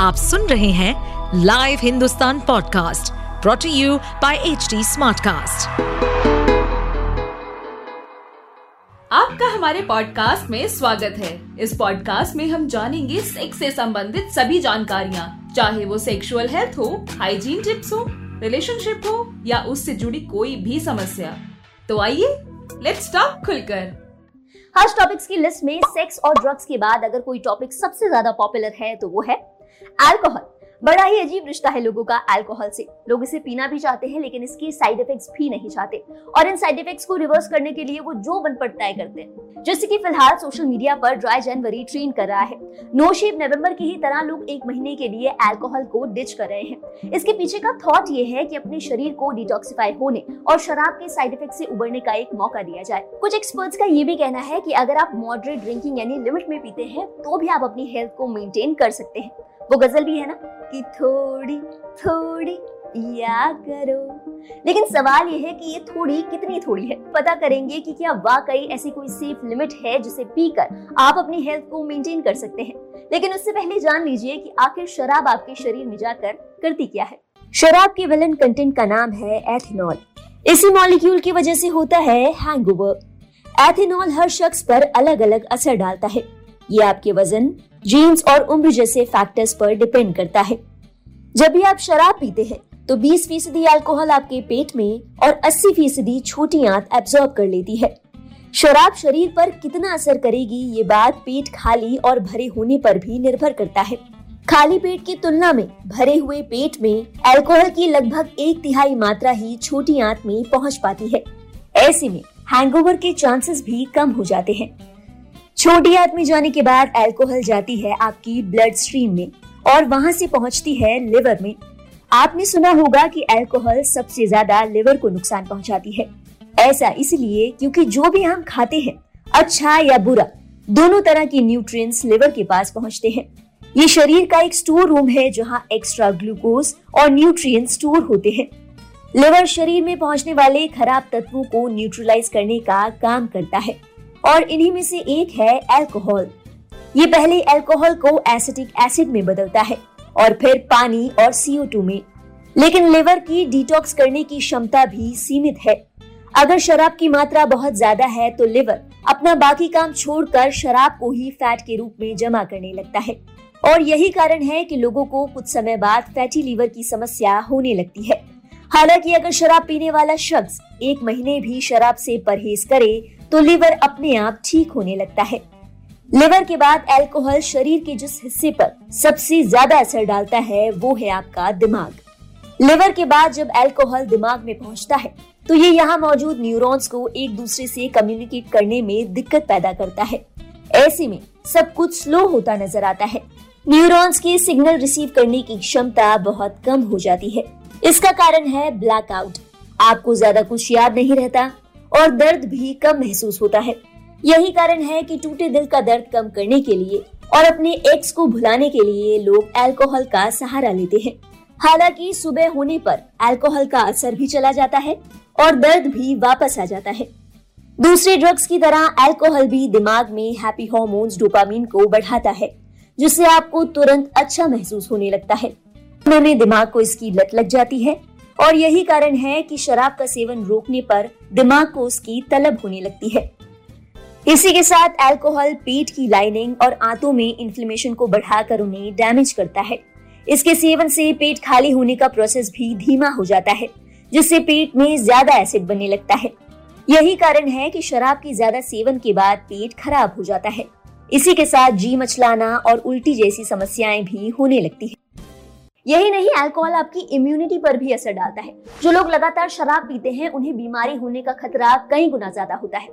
आप सुन रहे हैं live Hindustan podcast brought to you by H Smartcast. आपका हमारे पॉडकास्ट में स्वागत है। इस पॉडकास्ट में हम जानेंगे सेक्स से संबंधित सभी जानकारियाँ। चाहे वो सेक्सुअल हेल्थ हो हाइजीन टिप्स हो रिलेशनशिप हो या उससे जुड़ी कोई भी समस्या। तो आइए लेट्स टॉक खुलकर। हर्ष टॉपिक्स की लिस्ट में सेक्स और ड्रग्स के बाद अगर कोई टॉपिक सबसे ज़्यादा पॉपुलर है तो वो है अल्कोहल बड़ा ही अजीब रिश्ता है लोगों का अल्कोहल से। लोग इसे पीना भी चाहते हैं, लेकिन इसके साइड इफेक्ट्स भी नहीं चाहते। और इन साइड इफेक्ट्स को रिवर्स करने के लिए वो जो बन पड़ता है करते हैं। जैसे कि फ़िलहाल सोशल मीडिया पर ड्राई जनवरी ट्रेंड कर रहा है। नो शेप नवंबर की ही तरह लोग एक महीने के लिए अल्कोहल को डिच कर रहे हैं। इसके पीछे का थॉट ये है कि अपने शरीर को डिटॉक्सिफाई होने और शराब के साइड इफ़ेक्ट से उबरने का एक मौका दिया जाए। कुछ एक्सपर्ट्स का ये भी कहना है कि अगर आप मॉडरेट ड्रिंकिंग यानी लिमिट में पीते हैं तो भी आप अपनी हेल्थ को मेंटेन कर सकते हैं। वो गज़ल भी है ना? कि थोड़ी थोड़ी या करो। लेकिन सवाल यह है कि ये थोड़ी कितनी थोड़ी है? पता करेंगे कि क्या वाकई ऐसी कोई सेफ़ लिमिट है जिसे पीकर आप अपनी हेल्थ को मेंटेन कर सकते हैं? लेकिन उससे पहले जान लीजिए कि आखिर शराब आपके शरीर में जाकर करती क्या है? शराब के विलन कंटेंट का नाम है एथेनॉल इसी मॉलिक्यूल की वजह से होता है हैंगओवर एथेनॉल हर शख्स पर अलग अलग असर डालता है। ये आपके वज़न जीन्स और उम्र जैसे फैक्टर्स पर डिपेंड करता है। जब भी आप शराब पीते हैं तो 20 फ़ीसदी अल्कोहल आपके पेट में और 80 फ़ीसदी छोटी आंत एब्जॉर्ब कर लेती है। शराब शरीर पर कितना असर करेगी, ये बात पेट खाली और भरे होने पर भी निर्भर करता है। खाली पेट की तुलना में भरे हुए पेट में अल्कोहल की लगभग एक तिहाई मात्रा ही छोटी आंत में पहुँच पाती है। ऐसे में हैंगओवर के चांसेस भी कम हो जाते हैं। छोटी आंत में जाने के बाद अल्कोहल जाती है आपकी ब्लड स्ट्रीम में और वहाँ से पहुँचती है लिवर में। आपने सुना होगा कि अल्कोहल सबसे ज़्यादा लिवर को नुकसान पहुंचाती है। ऐसा इसलिए क्योंकि जो भी हम खाते हैं अच्छा या बुरा, दोनों तरह की न्यूट्रिएंट्स लिवर के पास पहुँचते हैं। ये शरीर का एक स्टोर रूम है जहाँ एक्स्ट्रा ग्लूकोज और न्यूट्रिएंट स्टोर होते हैं। लिवर शरीर में पहुँचने वाले खराब तत्वों को न्यूट्रलाइज करने का काम करता है। और इन्हीं में से एक है अल्कोहल ये पहले अल्कोहल को एसिटिक एसिड में बदलता है और फिर पानी और CO2 में. लेकिन लिवर की डिटॉक्स करने की क्षमता भी सीमित है. अगर शराब की मात्रा बहुत ज़्यादा है तो लिवर अपना बाकी काम छोड़कर शराब को ही फैट के रूप में जमा करने लगता है. और यही कारण है कि लोगों को कुछ समय बाद फैटी लीवर की समस्या होने लगती है. हालाँकि अगर शराब पीने वाला शख्स एक महीने भी शराब से परहेज करे तो लिवर अपने आप ठीक होने लगता है। लिवर के बाद अल्कोहल शरीर के जिस हिस्से पर सबसे ज़्यादा असर डालता है, वो है आपका दिमाग। लिवर के बाद जब अल्कोहल दिमाग में पहुँचता है तो ये यहाँ मौजूद न्यूरॉन्स को एक दूसरे से कम्युनिकेट करने में दिक्कत पैदा करता है। ऐसे में सब कुछ स्लो होता नज़र आता है। न्यूरॉन्स के सिग्नल रिसीव करने की क्षमता बहुत कम हो जाती है। इसका कारण है ब्लैकआउट आपको ज़्यादा कुछ याद नहीं रहता। और दर्द भी कम महसूस होता है। यही कारण है कि टूटे दिल का दर्द कम करने के लिए और अपने एक्स को भुलाने के लिए लोग अल्कोहल का सहारा लेते हैं। हालाँकि सुबह होने पर अल्कोहल का असर भी चला जाता है और दर्द भी वापस आ जाता है। दूसरे ड्रग्स की तरह अल्कोहल भी दिमाग में हैप्पी हॉर्मोन्स डोपामीन को बढ़ाता है, जिससे आपको तुरंत अच्छा महसूस होने लगता है। दिमाग को इसकी लत लग जाती है और यही कारण है कि शराब का सेवन रोकने पर दिमाग को उसकी तलब होने लगती है। इसी के साथ अल्कोहल पेट की लाइनिंग और आंतों में इन्फ्लेमेशन को बढ़ाकर उन्हें डैमेज करता है। इसके सेवन से पेट खाली होने का प्रोसेस भी धीमा हो जाता है, जिससे पेट में ज़्यादा एसिड बनने लगता है। यही कारण है कि शराब के ज़्यादा सेवन के बाद पेट खराब हो जाता है। इसी के साथ जी मचलाना और उल्टी जैसी समस्याएँ भी होने लगती है। यही नहीं अल्कोहल आपकी इम्यूनिटी पर भी असर डालता है। जो लोग लगातार शराब पीते हैं, उन्हें बीमारी होने का खतरा कई गुना ज़्यादा होता है।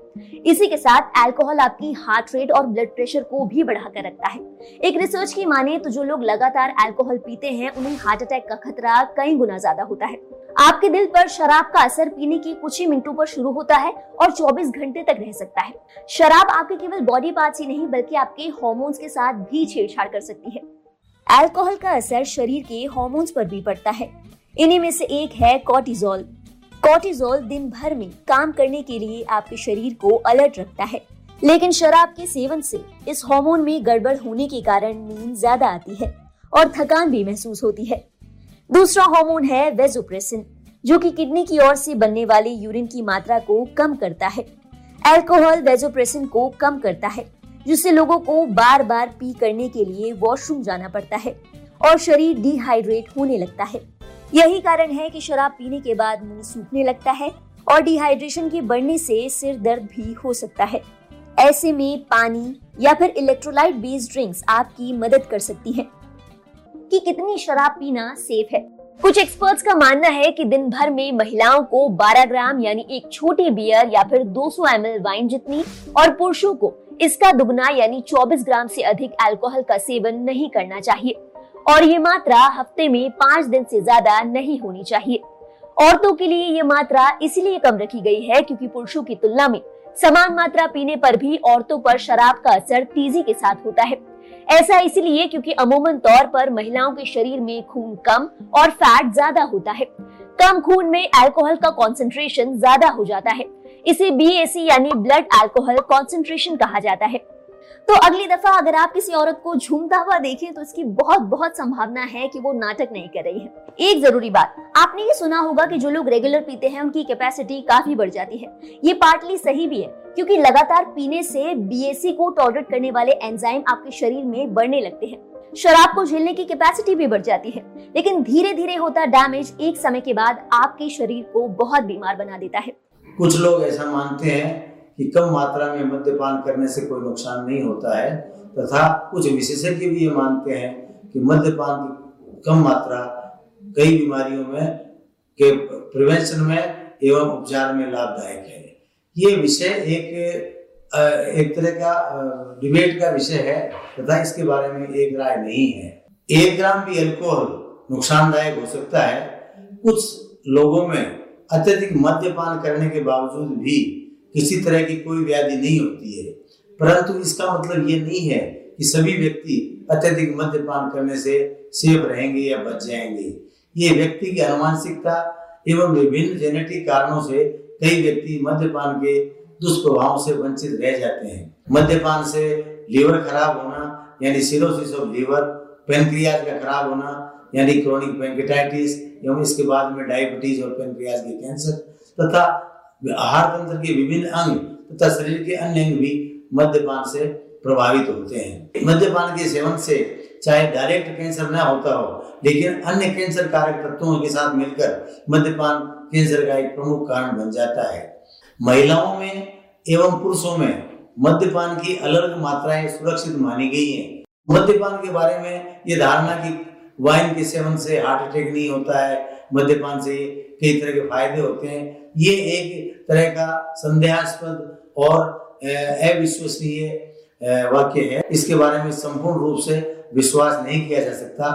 इसी के साथ अल्कोहल आपकी हार्ट रेट और ब्लड प्रेशर को भी बढ़ाकर रखता है। एक रिसर्च की माने तो जो लोग लगातार अल्कोहल पीते हैं, उन्हें हार्ट अटैक का खतरा कई गुना ज़्यादा होता है। आपके दिल पर शराब का असर पीने की कुछ ही मिनटों पर शुरू होता है और 24 घंटे तक रह सकता है। शराब आपके केवल बॉडी पार्ट्स ही नहीं, बल्कि आपके हॉर्मोन्स के साथ भी छेड़छाड़ कर सकती है। अल्कोहल का असर शरीर के हॉर्मोन्स पर भी पड़ता है। इन्हीं में से एक है कॉर्टिजोल कॉर्टिजोल दिन भर में काम करने के लिए आपके शरीर को अलर्ट रखता है। लेकिन शराब के सेवन से इस हार्मोन में गड़बड़ होने के कारण नींद ज़्यादा आती है और थकान भी महसूस होती है। दूसरा हार्मोन है वेजोप्रेसिन जो कि किडनी की ओर से बनने वाले यूरिन की मात्रा को कम करता है। अल्कोहल वेजोप्रेसिन को कम करता है। जिससे लोगों को बार बार पी करने के लिए वॉशरूम जाना पड़ता है और शरीर डिहाइड्रेट होने लगता है। यही कारण है कि शराब पीने के बाद मुँह सूखने लगता है और डिहाइड्रेशन के बढ़ने से सिर दर्द भी हो सकता है। ऐसे में पानी या फिर इलेक्ट्रोलाइट बेस्ड ड्रिंक्स आपकी मदद कर सकती हैं। कि कितनी शराब पीना सेफ़ है। कुछ एक्सपर्ट्स का मानना है कि दिन भर में महिलाओं को 12 ग्राम यानी एक छोटी बियर या फिर 200 एम वाइन जितनी और पुरुषों को इसका दुगना यानी 24 ग्राम से अधिक अल्कोहल का सेवन नहीं करना चाहिए। और ये मात्रा हफ़्ते में पाँच दिन से ज़्यादा नहीं होनी चाहिए। औरतों के लिए ये मात्रा इसलिए कम रखी गई है क्योंकि पुरुषों की तुलना में समान मात्रा पीने पर भी औरतों पर शराब का असर तेज़ी के साथ होता है। ऐसा इसलिए क्योंकि अमूमन तौर पर महिलाओं के शरीर में खून कम और फैट ज़्यादा होता है। कम खून में अल्कोहल का कॉन्सेंट्रेशन ज़्यादा हो जाता है। इसे बी यानी ब्लड अल्कोहल कॉन्सेंट्रेशन कहा जाता है। तो अगली दफ़ा अगर आप किसी औरत को झूमता हुआ देखें तो इसकी बहुत बहुत संभावना है कि वो नाटक नहीं कर रही है। एक ज़रूरी बात, आपने ये सुना होगा कि जो लोग रेगुलर पीते हैं, उनकी कैपेसिटी काफ़ी बढ़ जाती है। ये पार्टली सही भी है, क्योंकि लगातार पीने से बीएससी को टॉलरेट करने वाले एंजाइम आपके शरीर में बढ़ने लगते हैं। शराब को झेलने की कैपेसिटी भी बढ़ जाती है, लेकिन धीरे धीरे होता डैमेज एक समय के बाद आपके शरीर को बहुत बीमार बना देता है। कुछ लोग ऐसा मानते हैं कि कम मात्रा में मद्यपान करने से कोई नुकसान नहीं होता है। तथा कुछ विशेषज्ञ भी ये मानते हैं कि मद्यपान की कम मात्रा कई बीमारियों में, के प्रिवेंशन में एवं उपचार में लाभदायक है। ये विषय एक एक तरह का डिबेट का विषय है तथा इसके बारे में एक राय नहीं है। एक ग्राम भी अल्कोहल नुकसानदायक हो सकता है। कुछ लोगों में अत्यधिक मद्यपान करने के बावजूद भी किसी तरह की कोई व्याधि नहीं होती है। परंतु इसका मतलब ये नहीं है कि सभी व्यक्ति अत्यधिक मद्यपान करने से सेफ़ रहेंगे या बच जाएँगे। ये व्यक्ति की अनुमानसिकता एवं विभिन्न जेनेटिक कारणों से कई व्यक्ति मद्यपान के दुष्प्रभावों से वंचित रह जाते हैं। मद्यपान से लीवर खराब होना, यानी सिरोसिस ऑफ़ लीवर पेनक्रियाज का खराब होना यानी क्रोनिक पेंकेटाइटिस एवं इसके बाद में डायबिटीज़ और पेनक्रियाज के कैंसर तथा आहार तंत्र के विभिन्न अंग तथा शरीर के अन्य अंग भी मद्यपान से प्रभावित होते हैं। मद्यपान के सेवन से चाहे डायरेक्ट कैंसर न होता हो, लेकिन अन्य कैंसर कारक तत्वों के साथ मिलकर मद्यपान कैंसर का एक प्रमुख कारण बन जाता है। महिलाओं में एवं पुरुषों में मद्यपान की अलग मात्राएँ सुरक्षित मानी गई हैं। मद्यपान के बारे में ये धारणा कि वाइन के सेवन से हार्ट अटैक नहीं होता है, मद्यपान से कई तरह के फ़ायदे होते हैं। ये एक तरह का संदेहास्पद और अविश्वसनीय वाक्य है। इसके बारे में संपूर्ण रूप से विश्वास नहीं किया जा सकता।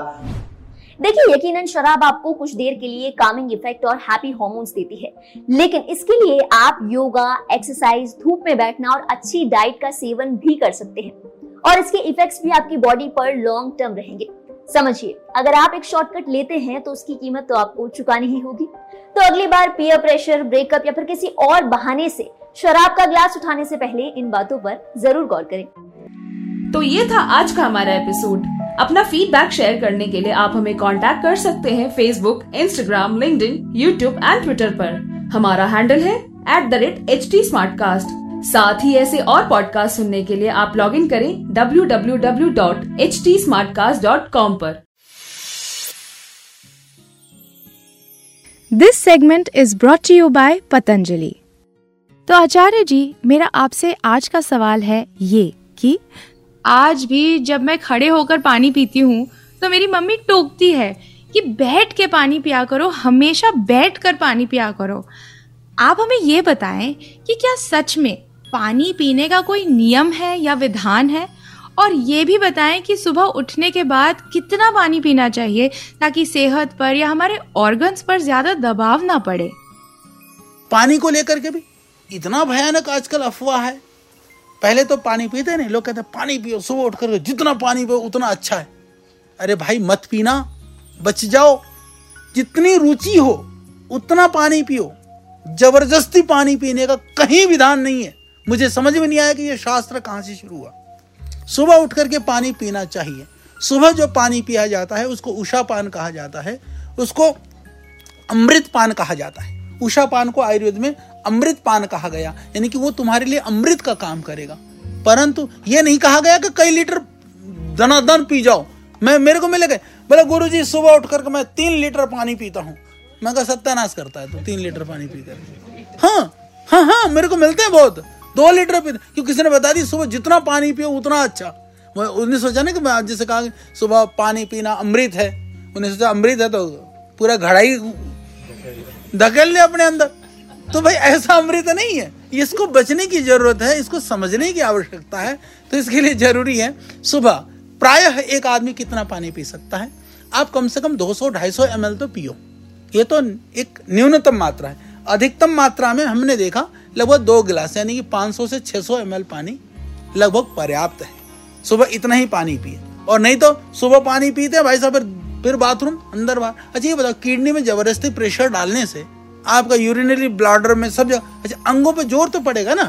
देखिए, यकीनन शराब आपको कुछ देर के लिए कामिंग इफ़ेक्ट और हैप्पी हॉर्मोन्स देती है। लेकिन इसके लिए आप योगा एक्सरसाइज धूप में बैठना और अच्छी डाइट का सेवन भी कर सकते हैं। और इसके इफेक्ट्स भी आपकी बॉडी पर लॉन्ग टर्म रहेंगे। समझिए, अगर आप एक शॉर्टकट लेते हैं तो उसकी कीमत तो आपको चुकानी ही होगी। तो अगली बार पीयर प्रेशर ब्रेकअप या फिर किसी और बहाने से, शराब का ग्लास उठाने से पहले इन बातों पर ज़रूर गौर करें। तो ये था आज का हमारा एपिसोड अपना फीडबैक शेयर करने के लिए आप हमें कांटेक्ट कर सकते हैं Facebook Instagram link YouTube and Twitter पर। हमारा हैंडल है at the rate H T साथ ही ऐसे और पॉडकास्ट सुनने के लिए आप लॉग इन करें W W W dot www.htsmartcast.com पर। This segment is brought you by Patanjali तो आचार्य जी, मेरा आपसे आज का सवाल है ये कि आज भी जब मैं खड़े होकर पानी पीती हूँ तो मेरी मम्मी टोकती है कि बैठ के पानी पिया करो, हमेशा बैठ कर पानी पिया करो। आप हमें ये बताएँ कि क्या सच में पानी पीने का कोई नियम है या विधान है? और ये भी बताएँ कि सुबह उठने के बाद कितना पानी पीना चाहिए ताकि सेहत पर या हमारे ऑर्गन्स पर ज़्यादा दबाव ना पड़े? पानी को लेकर के भी इतना भयानक आजकल अफवाह है। पहले तो पानी पीते नहीं, लोग कहते, पानी पियो, सुबह उठ कर जितना पानी पियो, उतना अच्छा है। अरे भाई, मत पीना, बच जाओ। जितनी रुचि हो, उतना पानी पियो। ज़बरदस्ती पानी पीने का कहीं विधान नहीं है। मुझे समझ में नहीं आया कि ये शास्त्र कहाँ से शुरू हुआ। सुबह उठ करके पानी पीना चाहिए। सुबह जो पानी पिया जाता है, उसको उषा पान कहा जाता है। उसको अमृत पान कहा जाता है। उषा पान को आयुर्वेद में अमृत पान कहा गया। यानी कि वो तुम्हारे लिए अमृत का काम करेगा। परंतु ये नहीं कहा गया कि कई लीटर दनादन पी जाओ। मैं, मेरे को मिले गए। बोले गुरु जी सुबह उठ करके मैं तीन लीटर पानी पीता हूँ। मैं कहा, सत्यानाश करता है तो तीन लीटर पानी पी कर हाँ हाँ हाँ मेरे को मिलते हैं बहुत। दो लीटर पीते क्योंकि किसी ने बता दी, सुबह जितना पानी पियो, उतना अच्छा। उन्हें सोचा ना कि मैं जैसे कहा सुबह पानी पीना अमृत है। उन्हें सोचा अमृत है तो पूरा घड़ाई धकेल ले अपने अंदर। तो भाई, ऐसा अमृत नहीं है। इसको बचने की ज़रूरत है, इसको समझने की आवश्यकता है तो इसके लिए ज़रूरी है, सुबह प्रायः एक आदमी कितना पानी पी सकता है? आप कम से कम 200-250 एम तो पियो। ये तो एक न्यूनतम मात्रा है। अधिकतम मात्रा में हमने देखा लगभग दो गिलास, यानी कि 500 से 600 एम पानी लगभग पर्याप्त है। सुबह इतना ही पानी पिए। और नहीं तो सुबह पानी पीते हैं भाई साहब, फिर फिर बाथरूम, अंदर बाहर। अच्छा ये बताओ, किडनी में ज़बरदस्ती प्रेशर डालने से आपका यूरिनरी ब्लाडर में सब जगह अच्छा अंगों पे ज़ोर तो पड़ेगा ना?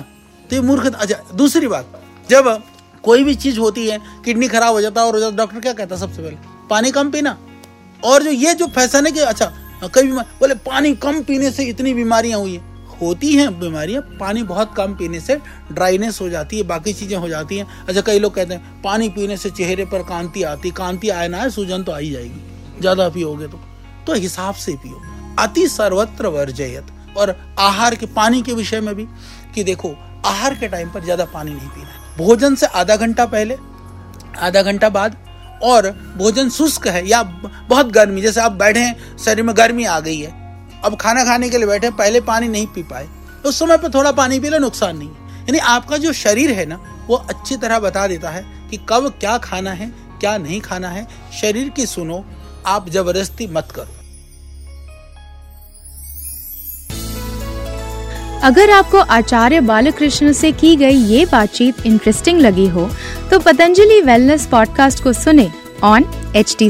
तो ये मूर्ख अच्छा दूसरी बात, जब कोई भी चीज़ होती है, किडनी खराब हो जाता है और डॉक्टर क्या कहता है सबसे पहले? पानी कम पीना। और जो ये जो फैसन है कि अच्छा कई बीमार बोले, पानी कम पीने से इतनी बीमारियाँ हुई है। होती हैं बीमारियाँ, पानी बहुत कम पीने से ड्राइनेस हो जाती है, बाकी चीज़ें हो जाती हैं। अच्छा कई लोग कहते हैं, पानी पीने से चेहरे पर कांति आती, कांति आए ना आए सूजन तो आ ही जाएगी। ज़्यादा पियोगे तो। तो हिसाब से पियो। अति सर्वत्र वर्जयत। और आहार के, पानी के विषय में भी, कि देखो, आहार के टाइम पर ज़्यादा पानी नहीं पीना भोजन से आधा घंटा पहले, आधा घंटा बाद, और भोजन शुष्क है, या बहुत गर्मी, जैसे आप बैठे शरीर में गर्मी आ गई है अब खाना खाने के लिए बैठे पहले पानी नहीं पी पाए। उस समय पर थोड़ा पानी पी लो, नुकसान नहीं यानी आपका जो शरीर है ना, वो अच्छी तरह बता देता है कि कब क्या खाना है, क्या नहीं खाना है। शरीर की सुनो, आप ज़बरदस्ती मत करो। अगर आपको आचार्य बालकृष्ण से की गई ये बातचीत इंटरेस्टिंग लगी हो तो पतंजलि वेलनेस पॉडकास्ट को सुने ऑन एच टी